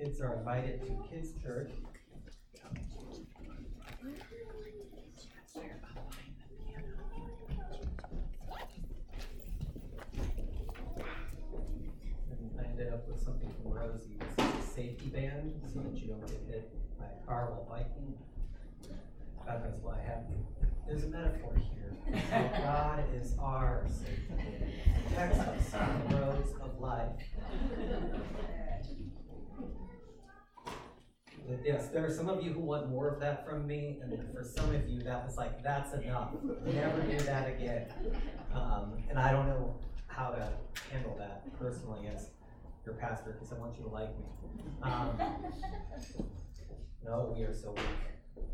kids are invited to kids' church. And I ended up with something from Rosie, this is a safety band, so that you don't get hit by a car while biking. God knows why I have, there's a metaphor here. God is our safety band, protects us on the roads of life. Yes, there are some of you who want more of that from me, and for some of you, that was like, that's enough. Never do that again. Um, and I don't know how to handle that personally as your pastor, because I want you to like me. Um, no, we are so weak.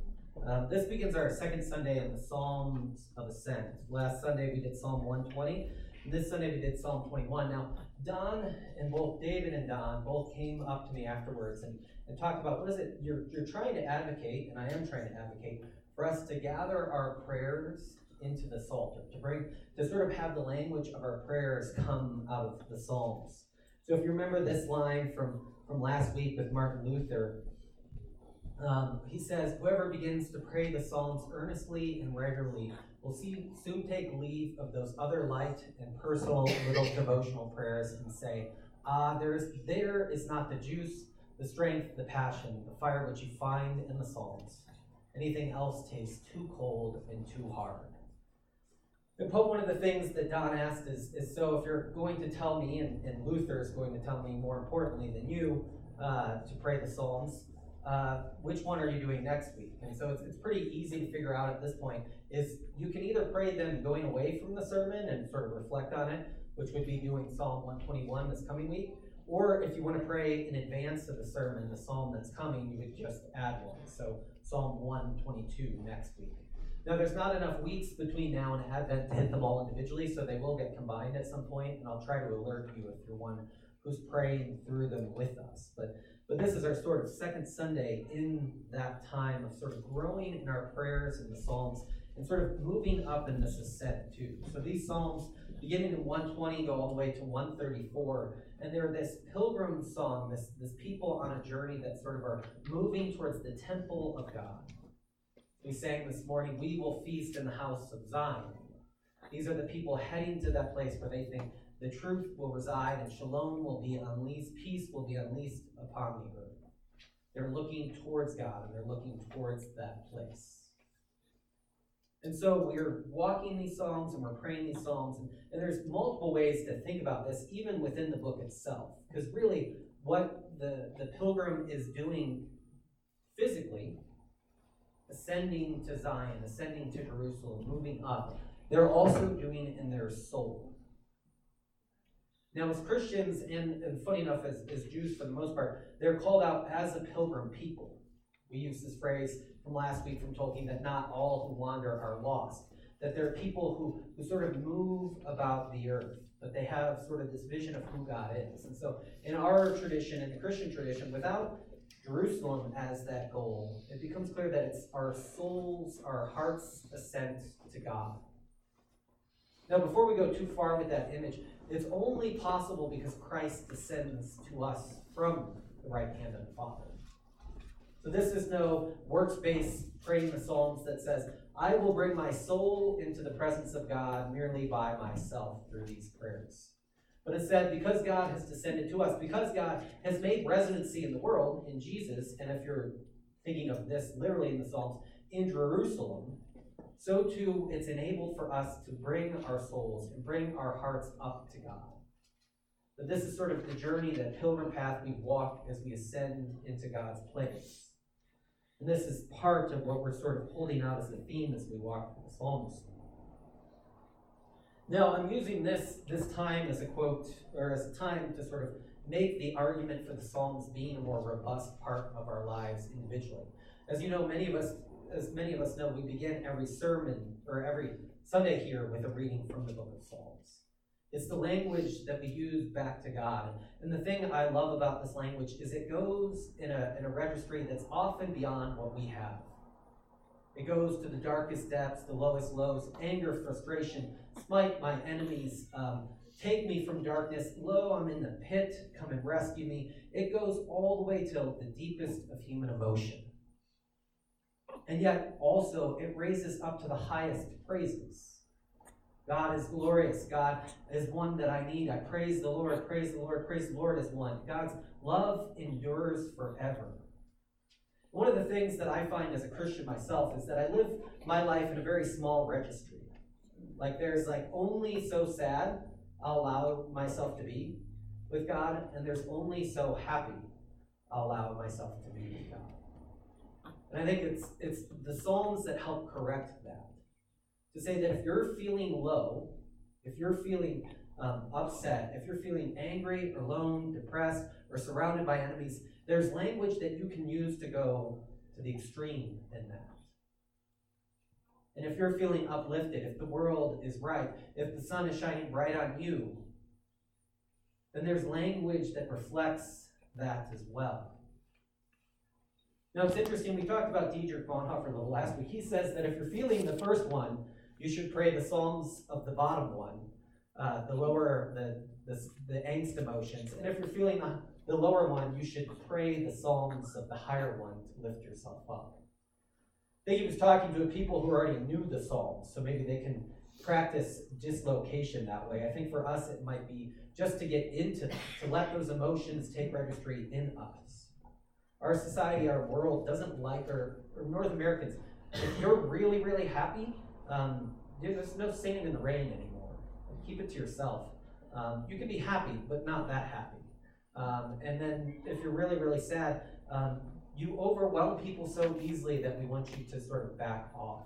Um, this begins our second Sunday in the Psalms of Ascent. Last Sunday we did Psalm 120. This Sunday we did Psalm 21. Now, Don and both David and Don both came up to me afterwards and, and talked about what is it you're, you're trying to advocate, and I am trying to advocate, for us to gather our prayers into the Psalter, to bring, to sort of have the language of our prayers come out of the Psalms. So if you remember this line from, from last week with Martin Luther, um, he says, Whoever begins to pray the Psalms earnestly and regularly will see, soon take leave of those other light and personal little devotional prayers and say, Ah, there is, there is not the juice, the strength, the passion, the fire which you find in the Psalms. Anything else tastes too cold and too hard. And Pope, one of the things that Don asked is, is so if you're going to tell me, and, and Luther is going to tell me more importantly than you, uh, to pray the Psalms, uh, which one are you doing next week? And so it's, it's pretty easy to figure out at this point is you can either pray them going away from the sermon and sort of reflect on it, which would be doing Psalm 121 this coming week, or if you want to pray in advance of the sermon, the psalm that's coming, you would just add one. So Psalm 122 next week. Now, there's not enough weeks between now and Advent to hit them all individually, so they will get combined at some point, and I'll try to alert you if you're one who's praying through them with us. But but this is our sort of second Sunday in that time of sort of growing in our prayers and the Psalms and sort of moving up in this ascent too. So these Psalms, beginning in 120, go all the way to 134, and they're this pilgrim song, this, this people on a journey that sort of are moving towards the temple of God. We sang this morning, We will feast in the house of Zion. These are the people heading to that place where they think the truth will reside and shalom will be unleashed, peace will be unleashed upon the earth. They're looking towards God and they're looking towards that place. And so we're walking these songs and we're praying these songs, and, and there's multiple ways to think about this, even within the book itself. Because really, what the, the pilgrim is doing physically, ascending to Zion, ascending to Jerusalem, moving up, they're also doing it in their soul. Now, as Christians, and, and funny enough, as, as Jews for the most part, they're called out as a pilgrim people. We use this phrase from last week from Tolkien that not all who wander are lost. That there are people who, who sort of move about the earth, but they have sort of this vision of who God is. And so, in our tradition, in the Christian tradition, without Jerusalem as that goal, it becomes clear that it's our souls, our hearts' ascent to God. Now, before we go too far with that image, it's only possible because Christ descends to us from the right hand of the Father. So this is no works-based praying the Psalms that says, I will bring my soul into the presence of God merely by myself through these prayers. But it said, because God has descended to us, because God has made residency in the world in Jesus, and if you're thinking of this literally in the Psalms, in Jerusalem, so too it's enabled for us to bring our souls and bring our hearts up to God. But this is sort of the journey, that pilgrim path we walk as we ascend into God's place. And this is part of what we're sort of holding out as a theme as we walk through the Psalms. Now, I'm using this, this time as a quote, or as a time to sort of make the argument for the Psalms being a more robust part of our lives individually. As you know, many of us, as many of us know, we begin every sermon or every Sunday here with a reading from the book of Psalms. It's the language that we use back to God. And the thing I love about this language is it goes in a, in a registry that's often beyond what we have. It goes to the darkest depths, the lowest lows, anger, frustration, smite my enemies, um, take me from darkness. Lo, I'm in the pit. Come and rescue me. It goes all the way to the deepest of human emotion. And yet, also, it raises up to the highest praises. God is glorious. God is one that I need. I praise the Lord. Praise the Lord. Praise the Lord is one. God's love endures forever. One of the things that I find as a Christian myself is that I live my life in a very small registry. Like there's like only so sad I'll allow myself to be with God, and there's only so happy I'll allow myself to be with God. And I think it's it's the Psalms that help correct that. To say that if you're feeling low, if you're feeling um, upset, if you're feeling angry, or alone, depressed, or surrounded by enemies, there's language that you can use to go to the extreme in that. And if you're feeling uplifted, if the world is right, if the sun is shining bright on you, then there's language that reflects that as well. Now it's interesting, we talked about Dietrich Bonhoeffer a little last week. He says that if you're feeling the first one, you should pray the Psalms of the bottom one, uh, the lower, the, the, the angst emotions. And if you're feeling the, the lower one, you should pray the Psalms of the higher one to lift yourself up. I think he was talking to people who already knew the Psalms, so maybe they can practice dislocation that way. I think for us, it might be just to get into to let those emotions take registry in us. Our society, our world doesn't like, or, or North Americans, if you're really, really happy, um, there's no singing in the rain anymore. Keep it to yourself. Um, you can be happy, but not that happy. Um, and then if you're really, really sad, um, you overwhelm people so easily that we want you to sort of back off.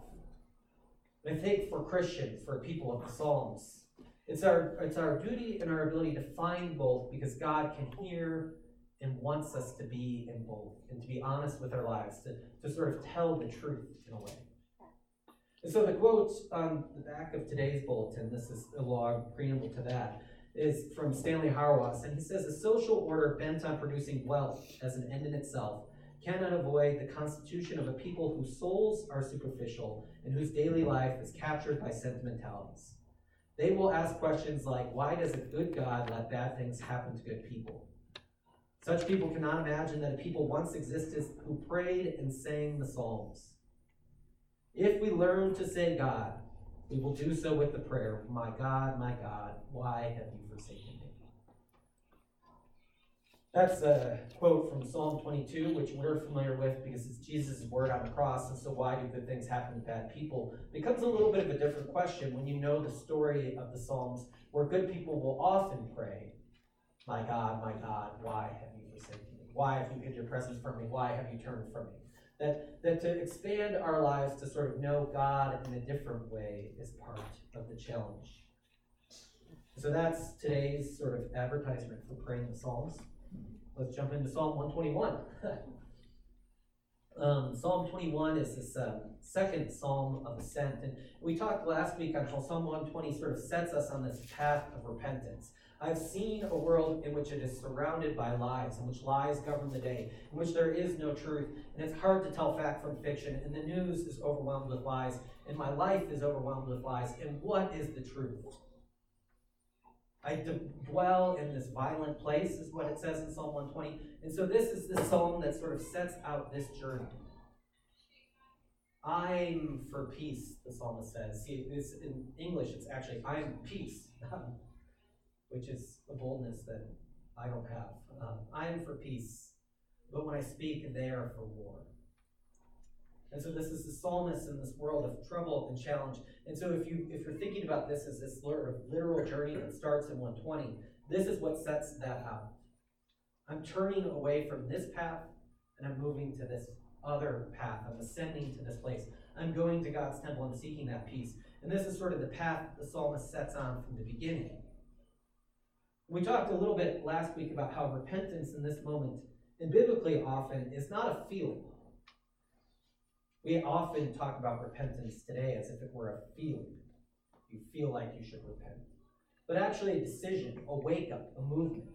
I think for Christians, for people of the Psalms, it's our, it's our duty and our ability to find both because God can hear and wants us to be in both and to be honest with our lives, to, to sort of tell the truth in a way. And so the quote on the back of today's bulletin, this is a log preamble to that, is from Stanley Hauerwas, and he says, A social order bent on producing wealth as an end in itself cannot avoid the constitution of a people whose souls are superficial and whose daily life is captured by sentimentalities. They will ask questions like, Why does a good God let bad things happen to good people? Such people cannot imagine that a people once existed who prayed and sang the Psalms. If we learn to say God, we will do so with the prayer, My God, my God, why have you forsaken me? That's a quote from Psalm 22, which we're familiar with because it's Jesus' word on the cross. And so, why do good things happen to bad people? It becomes a little bit of a different question when you know the story of the Psalms, where good people will often pray, My God, my God, why have you forsaken me? Why have you hid your presence from me? Why have you turned from me? That, that to expand our lives to sort of know God in a different way is part of the challenge. So that's today's sort of advertisement for praying the Psalms. Let's jump into Psalm 121. um, psalm 21 is this uh, second psalm of ascent. And we talked last week on how Psalm 120 sort of sets us on this path of repentance. I've seen a world in which it is surrounded by lies, in which lies govern the day, in which there is no truth, and it's hard to tell fact from fiction, and the news is overwhelmed with lies, and my life is overwhelmed with lies. And what is the truth? I dwell in this violent place, is what it says in Psalm 120. And so this is the psalm that sort of sets out this journey. I'm for peace, the psalmist says. See, in English, it's actually I'm peace, which is a boldness that I don't have. Um, I am for peace, but when I speak, they are for war. And so this is the psalmist in this world of trouble and challenge. And so if you if you're thinking about this as this literal journey that starts in 120, this is what sets that out. I'm turning away from this path and I'm moving to this other path. I'm ascending to this place. I'm going to God's temple and seeking that peace. And this is sort of the path the psalmist sets on from the beginning. We talked a little bit last week about how repentance in this moment, and biblically often, is not a feeling. We often talk about repentance today as if it were a feeling. You feel like you should repent. But actually, a decision, a wake up, a movement.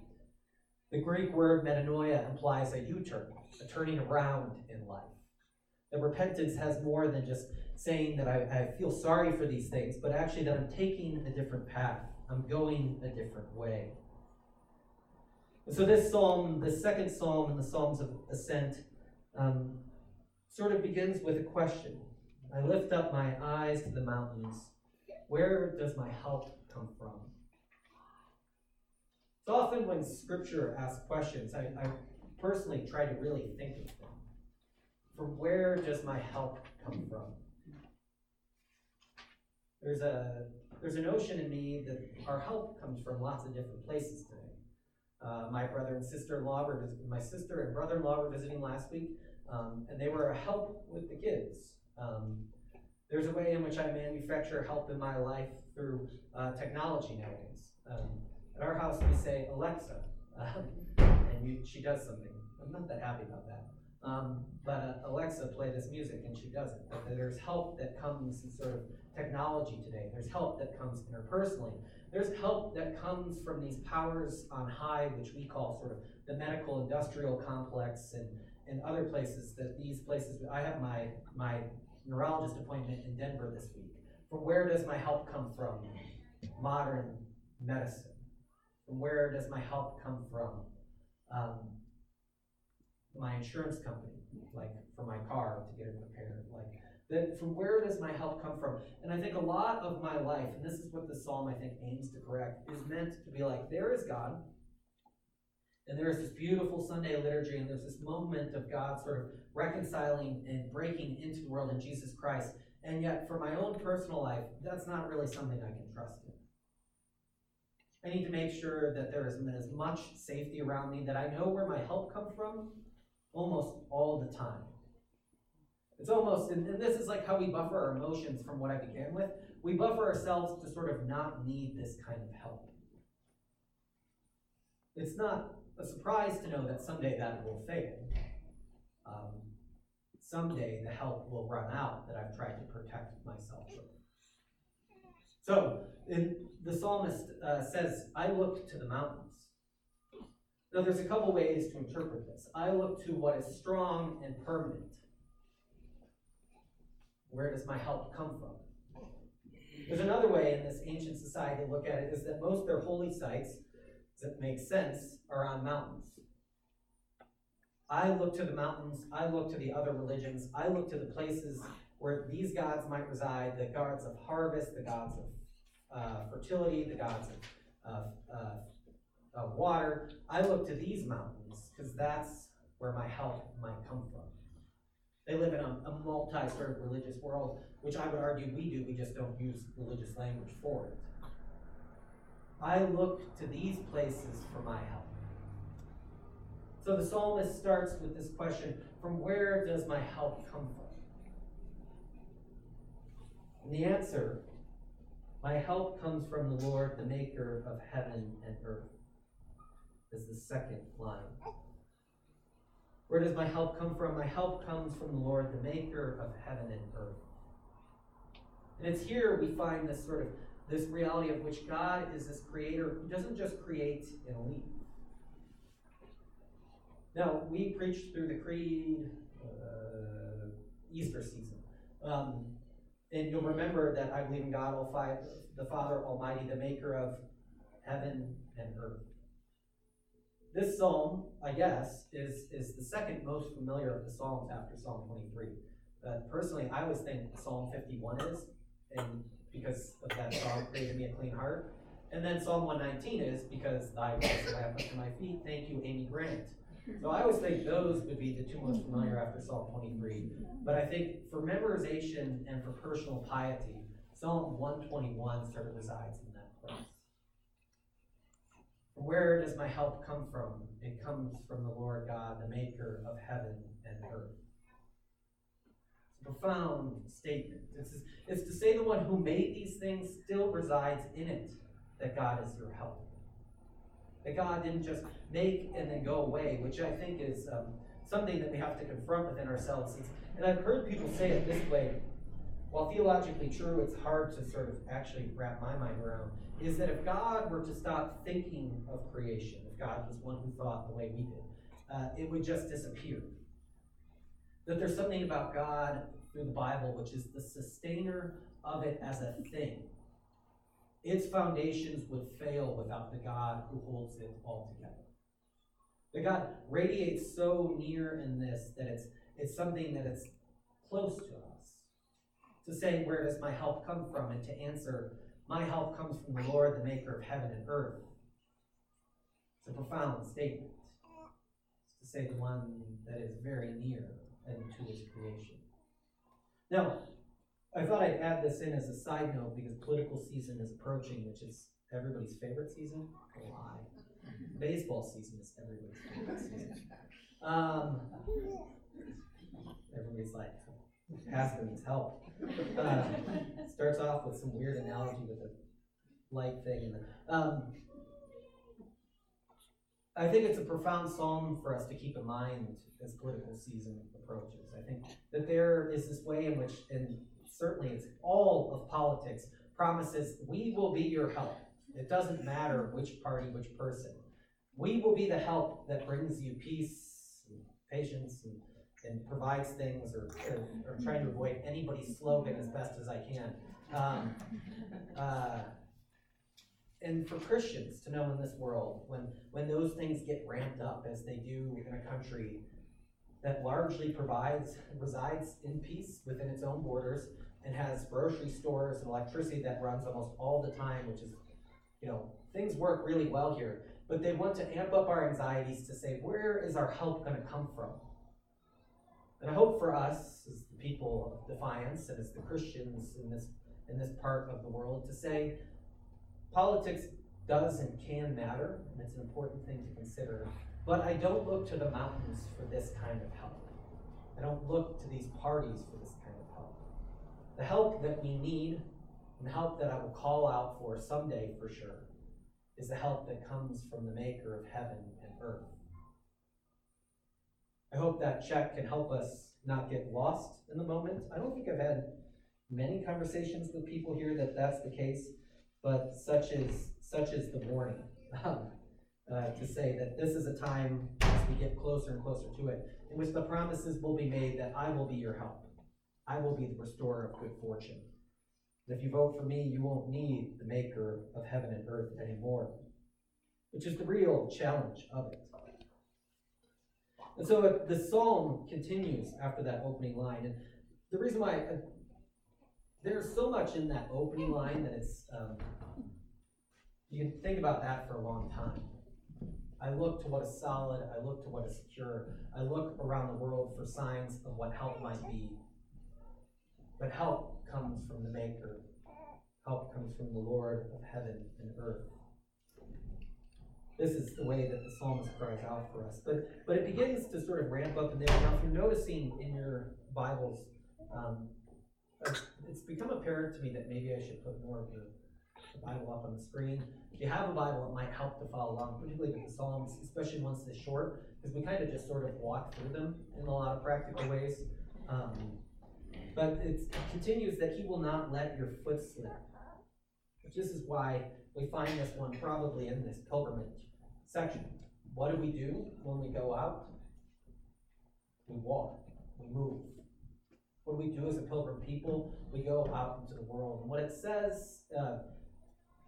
The Greek word metanoia implies a U turn, a turning around in life. That repentance has more than just saying that I, I, feel sorry for these things, but actually that I'm taking a different path. I'm going a different way. And so this psalm, the second psalm in the Psalms of Ascent, um, sort of begins with a question. I lift up my eyes to the mountains. Where does my help come from? It's often when scripture asks questions, I, I personally try to really think of them. From where does my help come from? There's a there's a notion in me that our help comes from lots of different places. Uh, my brother and sister-in-law were vis- my sister and brother-in-law were visiting last week, um, and they were a help with the kids. Um, there's a way in which I manufacture help in my life through uh, technology nowadays. Um, at our house, we say Alexa, and you, she does something. I'm not that happy about that. Um, but uh, Alexa, play this music, and she does it. But there's help that comes in sort of technology today. There's help that comes interpersonally. There's help that comes from these powers on high, which we call sort of the medical industrial complex and, and other places that these places, I have my, my neurologist appointment in Denver this week. From where does my help come from? Modern medicine. From where does my help come from? Um, my insurance company, like for my car to get it repaired, like that from where does my help come from? And I think a lot of my life, and this is what the psalm I think aims to correct, is meant to be like, there is God, and there is this beautiful Sunday liturgy, and there's this moment of God sort of reconciling and breaking into the world in Jesus Christ. And yet, for my own personal life, that's not really something I can trust in. I need to make sure that there is as much safety around me, that I know where my help comes from almost all the time. It's almost, and, and this is like how we buffer our emotions from what I began with. We buffer ourselves to sort of not need this kind of help. It's not a surprise to know that someday that will fail. Um, someday the help will run out that I've tried to protect myself with. So, in, the psalmist uh, says, I look to the mountains. Now, there's a couple ways to interpret this. I look to what is strong and permanent. Where does my help come from? There's another way in this ancient society to look at it is that most of their holy sites, that make sense, are on mountains. I look to the mountains, I look to the other religions, I look to the places where these gods might reside the gods of harvest, the gods of uh, fertility, the gods of, uh, of water. I look to these mountains because that's where my help might come from. They live in a, a multi sort of religious world, which I would argue we do, we just don't use religious language for it. I look to these places for my help. So the psalmist starts with this question from where does my help come from? And the answer my help comes from the Lord, the maker of heaven and earth, is the second line. Where does my help come from? My help comes from the Lord, the maker of heaven and earth. And it's here we find this sort of this reality of which God is this creator who doesn't just create and leave. Now, we preached through the Creed uh, Easter season. Um, and you'll remember that I believe in God, all five, the Father Almighty, the maker of heaven and earth. This psalm, I guess, is, is the second most familiar of the Psalms after Psalm 23. Uh, personally, I always think Psalm 51 is, and because of that song, created me a clean heart. And then Psalm 119 is because thy voice lamp unto my feet. Thank you, Amy Grant. So I always think those would be the two most familiar after Psalm 23. But I think for memorization and for personal piety, Psalm 121 sort of resides in that place. Where does my help come from? It comes from the Lord God, the maker of heaven and earth. It's a profound statement. It's, it's to say the one who made these things still resides in it, that God is your help. That God didn't just make and then go away, which I think is um, something that we have to confront within ourselves. It's, and I've heard people say it this way. While theologically true, it's hard to sort of actually wrap my mind around. Is that if God were to stop thinking of creation, if God was one who thought the way we did, uh, it would just disappear. That there's something about God through the Bible which is the sustainer of it as a thing. its foundations would fail without the God who holds it all together. The God radiates so near in this that it's it's something that it's close to us. To say, where does my help come from? And to answer, my help comes from the Lord, the maker of heaven and earth. It's a profound statement. It's to say the one that is very near and to his creation. Now, I thought I'd add this in as a side note because political season is approaching, which is everybody's favorite season. A lie. Baseball season is everybody's favorite season. Um, everybody's like, Pastor needs help. Uh, starts off with some weird analogy with a light thing. Um, I think it's a profound psalm for us to keep in mind as political season approaches. I think that there is this way in which, and certainly it's all of politics, promises we will be your help. It doesn't matter which party, which person. We will be the help that brings you peace, and patience, and, and provides things, or, or, or, trying to avoid anybody's slogan as best as I can. Um, uh, and for Christians to know in this world, when, when those things get ramped up as they do in a country that largely provides, resides in peace within its own borders, and has grocery stores and electricity that runs almost all the time, which is, you know, things work really well here. But they want to amp up our anxieties to say, where is our help going to come from? And I hope for us, as the people of Defiance and as the Christians in this in this part of the world, to say, politics does and can matter, and it's an important thing to consider. But I don't look to the mountains for this kind of help. I don't look to these parties for this kind of help. The help that we need, and the help that I will call out for someday for sure, is the help that comes from the maker of heaven and earth. I hope that check can help us not get lost in the moment. I don't think I've had many conversations with people here that that's the case, but such is such is the warning um, uh, to say that this is a time as we get closer and closer to it, in which the promises will be made that I will be your help. I will be the restorer of good fortune. And if you vote for me, you won't need the maker of heaven and earth anymore, which is the real challenge of it. And so the psalm continues after that opening line. And the reason why uh, there's so much in that opening line that it's, um, you can think about that for a long time. I look to what is solid, I look to what is secure, I look around the world for signs of what help might be. But help comes from the Maker, help comes from the Lord of heaven and earth. This is the way that the psalmist cries out for us. But but it begins to sort of ramp up in there. Now, if you're noticing in your Bibles, um, it's become apparent to me that maybe I should put more of the, the Bible up on the screen. If you have a Bible, it might help to follow along, particularly with the Psalms, especially once they're short, because we kind of just sort of walk through them in a lot of practical ways. Um, but it continues that he will not let your foot slip. This is why we find this one probably in this pilgrimage section. What do we do when we go out? We walk, we move. What do we do as a pilgrim people? We go out into the world. And what it says, uh,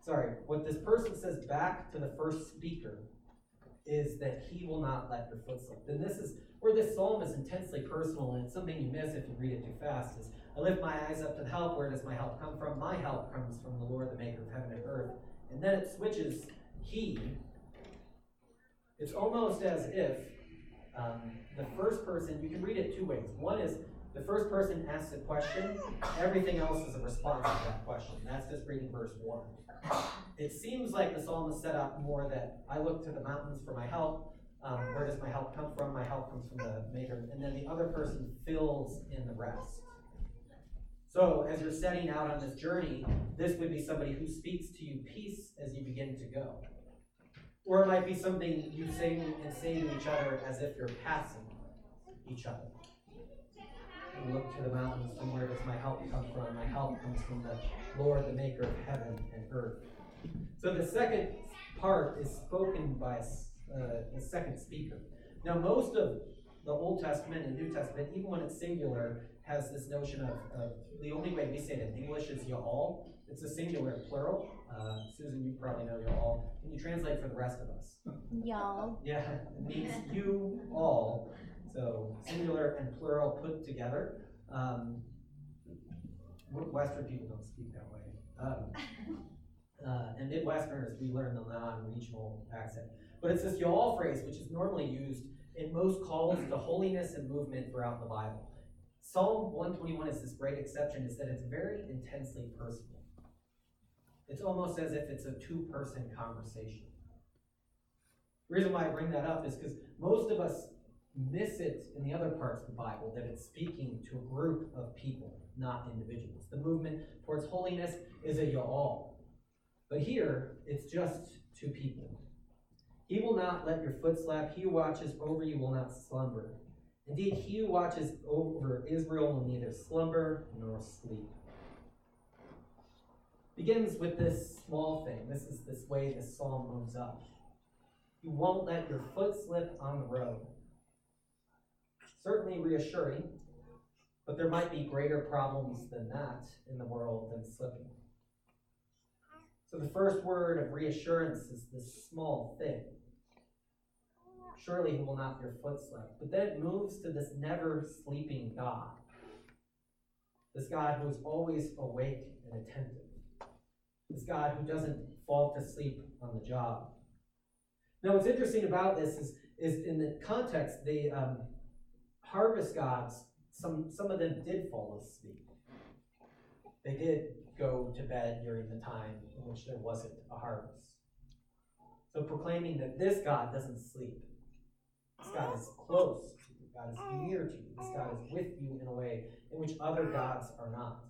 sorry, what this person says back to the first speaker is that he will not let your foot slip. And this is where this psalm is intensely personal, and it's something you miss if you read it too fast. Is I lift my eyes up to the help. Where does my help come from? My help comes from the Lord, the Maker of heaven and earth. And then it switches he. It's almost as if um, the first person. You can read it two ways. One is the first person asks a question. Everything else is a response to that question. That's just reading verse one. It seems like the psalm is set up more that I look to the mountains for my help. Um, where does my help come from? My help comes from the Maker. And then the other person fills in the rest. So, as you're setting out on this journey, this would be somebody who speaks to you peace as you begin to go. Or it might be something you say and say to each other as if you're passing each other. Look to the mountains from where does my help come from? My help comes from the Lord, the maker of heaven and earth. So the second part is spoken by uh, the second speaker. Now, most of the Old Testament and New Testament, even when it's singular, has this notion of, of the only way we say it in English is y'all. It's a singular plural. Uh, Susan, you probably know y'all. Can you translate for the rest of us? Y'all. Yeah, it means you all. So singular and plural put together. Um, Western people don't speak that way. Um, uh, and Midwesterners, we learn the non-regional accent. But it's this y'all phrase, which is normally used in most calls to holiness and movement throughout the Bible. Psalm 121 is this great exception, is that it's very intensely personal. It's almost as if it's a two-person conversation. The reason why I bring that up is because most of us miss it in the other parts of the Bible that it's speaking to a group of people, not individuals. The movement towards holiness is a y'all. But here, it's just two people. He will not let your foot slap. He who watches over you will not slumber. Indeed, he who watches over Israel will neither slumber nor sleep. Begins with this small thing. This is this way this psalm moves up. You won't let your foot slip on the road. Certainly reassuring, but there might be greater problems than that in the world than slipping. So the first word of reassurance is this small thing. Surely he will not your foot slip. But then it moves to this never sleeping God. This God who is always awake and attentive. This God who doesn't fall to sleep on the job. Now, what's interesting about this is, is in the context, the um, harvest gods, some, some of them did fall asleep. They did go to bed during the time in which there wasn't a harvest. So proclaiming that this God doesn't sleep. This God is close to you. God is near to you. This God is with you in a way in which other gods are not.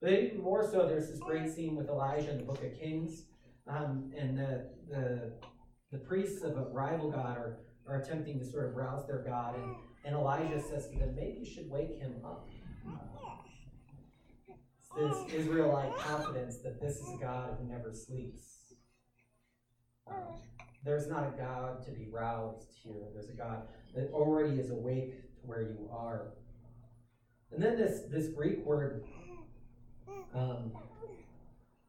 But even more so, there's this great scene with Elijah in the book of Kings. Um, and the, the, the priests of a rival god are, are attempting to sort of rouse their God. And, and Elijah says to them, maybe you should wake him up. This Israelite confidence that this is a God who never sleeps. Um, there's not a God to be roused here. There's a God that already is awake to where you are. And then this, this Greek word um,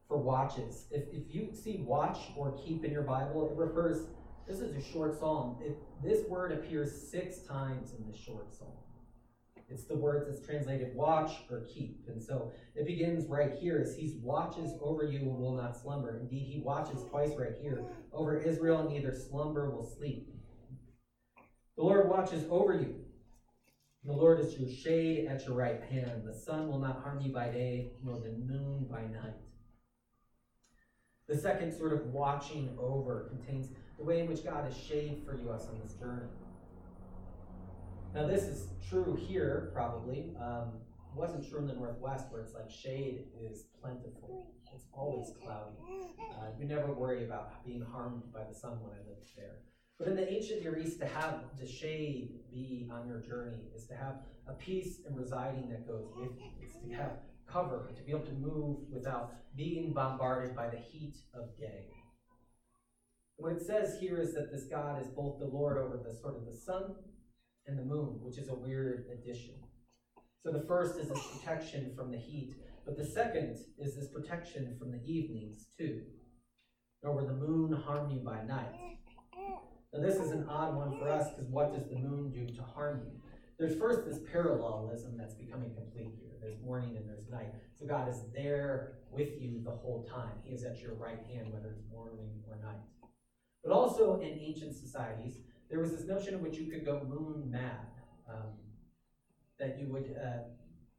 for watches. If, if you see watch or keep in your Bible, it refers, this is a short psalm. It, this word appears six times in this short psalm. It's the word that's translated watch or keep. And so it begins right here as he watches over you and will not slumber. Indeed, he watches twice right here over Israel, and neither slumber will sleep. The Lord watches over you. The Lord is your shade at your right hand. The sun will not harm you by day, nor the moon by night. The second sort of watching over contains the way in which God is shade for you us on this journey. Now, this is true here, probably. Um, wasn't true in the Northwest, where it's like shade is plentiful. It's always cloudy. Uh, you never worry about being harmed by the sun when I lived there. But in the ancient Near East, to have the shade be on your journey is to have a peace and residing that goes with you. It's to have cover, to be able to move without being bombarded by the heat of day. What it says here is that this God is both the Lord over the sort of the sun and the moon, which is a weird addition. So the first is this protection from the heat, but the second is this protection from the evenings too. Nor will the moon harm you by night. Now this is an odd one for us because what does the moon do to harm you? There's first this parallelism that's becoming complete here. There's morning and there's night. So God is there with you the whole time. He is at your right hand, whether it's morning or night. But also in ancient societies, there was this notion in which you could go moon mad. Um, that you would, uh,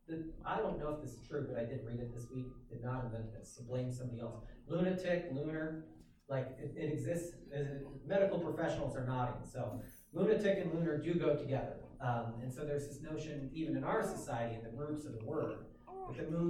the, I don't know if this is true, but I did read it this week, did not invent this, so blame somebody else. Lunatic, lunar, like it, it exists, uh, medical professionals are nodding, so lunatic and lunar do go together. Um, and so there's this notion, even in our society, in the roots of the word, that the moon